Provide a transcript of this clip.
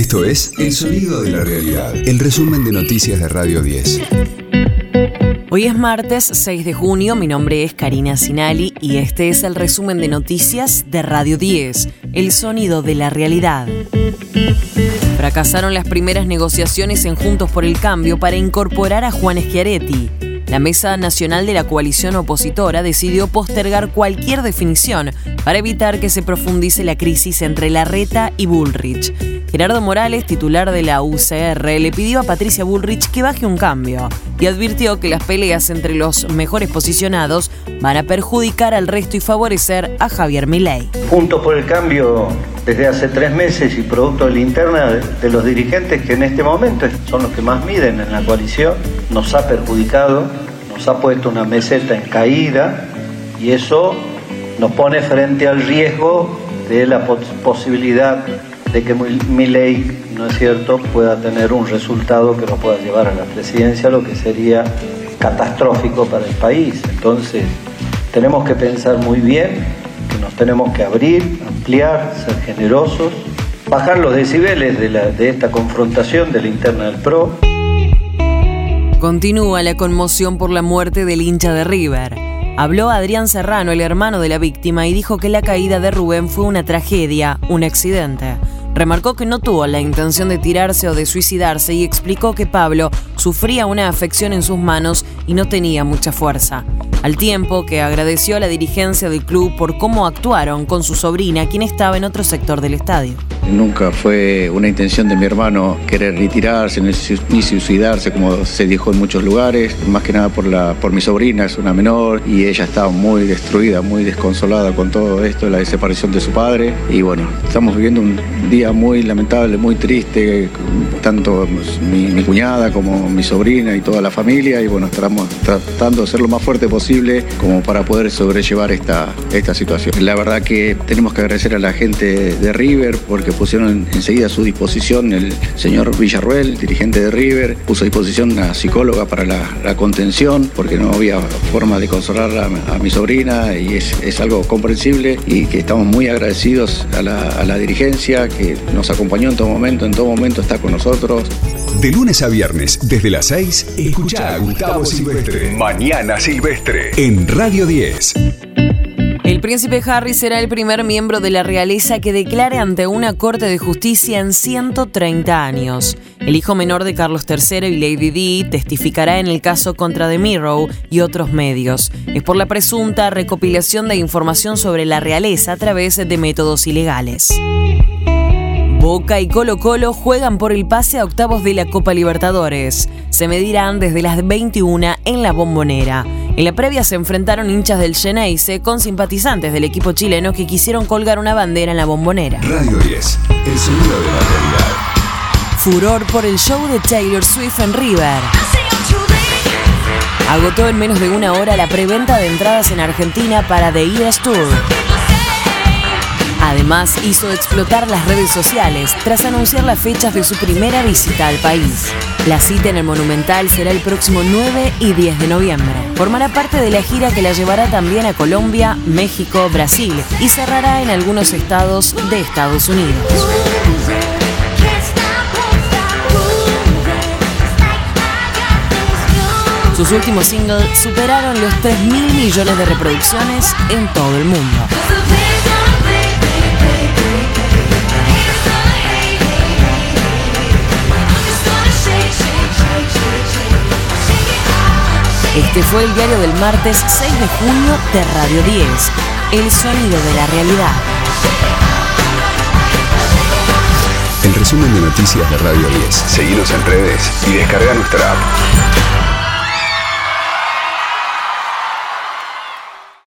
Esto es El Sonido de la Realidad, el resumen de noticias de Radio 10. Hoy es martes 6 de junio, mi nombre es Karina Sinali y este es el resumen de noticias de Radio 10, El Sonido de la Realidad. Fracasaron las primeras negociaciones en Juntos por el Cambio para incorporar a Juan Schiaretti. La Mesa Nacional de la Coalición Opositora decidió postergar cualquier definición para evitar que se profundice la crisis entre Larreta y Bullrich. Gerardo Morales, titular de la UCR, le pidió a Patricia Bullrich que baje un cambio y advirtió que las peleas entre los mejores posicionados van a perjudicar al resto y favorecer a Javier Milei. Juntos por el cambio desde hace tres meses y producto de la interna de los dirigentes que en este momento son los que más miden en la coalición, nos ha perjudicado, nos ha puesto una meseta en caída y eso nos pone frente al riesgo de la posibilidad de que mi ley, ¿no es cierto?, pueda tener un resultado que nos pueda llevar a la presidencia, lo que sería catastrófico para el país. Entonces, tenemos que pensar muy bien, que nos tenemos que abrir, ampliar, ser generosos, bajar los decibeles de, de esta confrontación de la interna del PRO. Continúa la conmoción por la muerte del hincha de River. Habló Adrián Serrano, el hermano de la víctima, y dijo que la caída de Rubén fue una tragedia, un accidente. Remarcó que no tuvo la intención de tirarse o de suicidarse y explicó que Pablo sufría una afección en sus manos y no tenía mucha fuerza. Al tiempo que agradeció a la dirigencia del club por cómo actuaron con su sobrina, quien estaba en otro sector del estadio. Nunca fue una intención de mi hermano querer retirarse ni suicidarse, como se dijo en muchos lugares. Más que nada por, la, por mi sobrina, es una menor, y ella estaba muy destruida, muy desconsolada con todo esto, la desaparición de su padre. Y bueno, estamos viviendo un día muy lamentable, muy triste, tanto mi, cuñada como mi sobrina y toda la familia. Y bueno, estamos tratando de ser lo más fuerte posible como para poder sobrellevar esta, esta situación. La verdad que tenemos que agradecer a la gente de River porque pusieron enseguida a su disposición el señor Villarruel, dirigente de River, puso a disposición una psicóloga para la, contención, porque no había forma de consolar a, mi sobrina y es, algo comprensible y que estamos muy agradecidos a la, dirigencia que nos acompañó en todo momento, en todo momento está con nosotros. De lunes a viernes, desde las 6, escucha a Gustavo Silvestre. Mañana Silvestre. En Radio 10. El príncipe Harry será el primer miembro de la realeza que declare ante una corte de justicia en 130 años. El hijo menor de Carlos III y Lady Di testificará en el caso contra The y otros medios. Es por la presunta recopilación de información sobre la realeza a través de métodos ilegales. Boca y Colo Colo juegan por el pase a octavos de la Copa Libertadores. Se medirán desde las 21 en la bombonera. En la previa se enfrentaron hinchas del Geneise con simpatizantes del equipo chileno que quisieron colgar una bandera en la bombonera. Radio 10, el sonido de la realidad. Furor por el show de Taylor Swift en River. Agotó en menos de una hora la preventa de entradas en Argentina para The Eras Tour. Además, hizo explotar las redes sociales tras anunciar las fechas de su primera visita al país. La cita en el Monumental será el próximo 9 y 10 de noviembre. Formará parte de la gira que la llevará también a Colombia, México, Brasil y cerrará en algunos estados de Estados Unidos. Sus últimos singles superaron los 3 mil millones de reproducciones en todo el mundo. Este fue el diario del martes 6 de junio de Radio 10, El sonido de la realidad. El resumen de noticias de Radio 10. Seguimos en redes y descarga nuestra app.